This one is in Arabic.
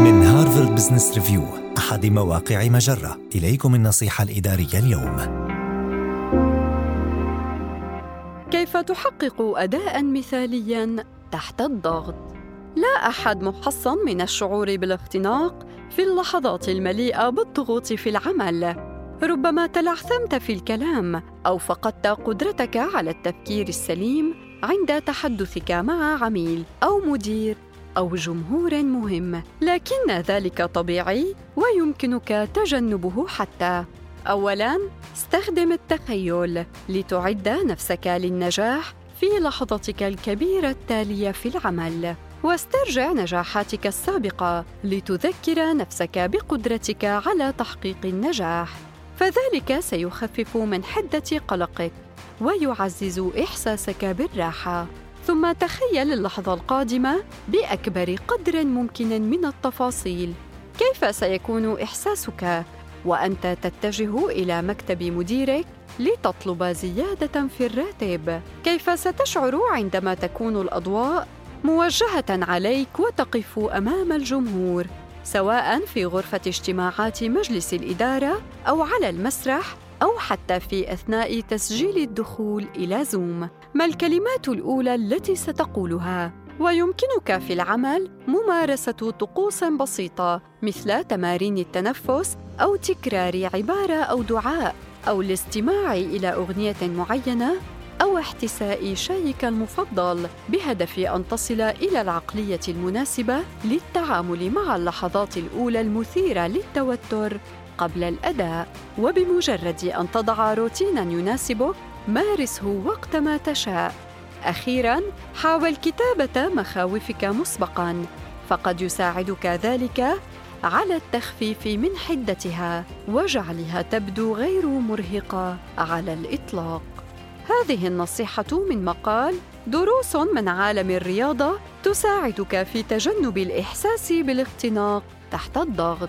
من هارفارد بزنس ريفيو أحد مواقع مجرة. إليكم النصيحة الإدارية اليوم. كيف تحقق أداء مثاليا تحت الضغط؟ لا أحد محصن من الشعور بالاختناق في اللحظات المليئة بالضغوط في العمل. ربما تلعثمت في الكلام أو فقدت قدرتك على التفكير السليم عند تحدثك مع عميل أو مدير. أو جمهور مهم، لكن ذلك طبيعي ويمكنك تجنبه حتى. أولاً، استخدم التخيل لتعد نفسك للنجاح في لحظتك الكبيرة التالية في العمل. واسترجع نجاحاتك السابقة لتذكر نفسك بقدرتك على تحقيق النجاح، فذلك سيخفف من حدة قلقك ويعزز إحساسك بالراحة. ثم تخيل اللحظة القادمة بأكبر قدر ممكن من التفاصيل. كيف سيكون إحساسك؟ وأنت تتجه إلى مكتب مديرك لتطلب زيادة في الراتب. كيف ستشعر عندما تكون الأضواء موجهة عليك وتقف أمام الجمهور سواء في غرفة اجتماعات مجلس الإدارة أو على المسرح؟ أو حتى في أثناء تسجيل الدخول إلى زوم ما الكلمات الأولى التي ستقولها؟ ويمكنك في العمل ممارسة طقوس بسيطة مثل تمارين التنفس أو تكرار عبارة أو دعاء أو الاستماع إلى أغنية معينة أو احتساء شايك المفضل بهدف أن تصل إلى العقلية المناسبة للتعامل مع اللحظات الأولى المثيرة للتوتر قبل الأداء وبمجرد أن تضع روتينا يناسبك مارسه وقت ما تشاء. أخيراً حاول كتابة مخاوفك مسبقاً فقد يساعدك ذلك على التخفيف من حدتها وجعلها تبدو غير مرهقة على الإطلاق. هذه النصيحة من مقال دروس من عالم الرياضة تساعدك في تجنب الإحساس بالاختناق تحت الضغط.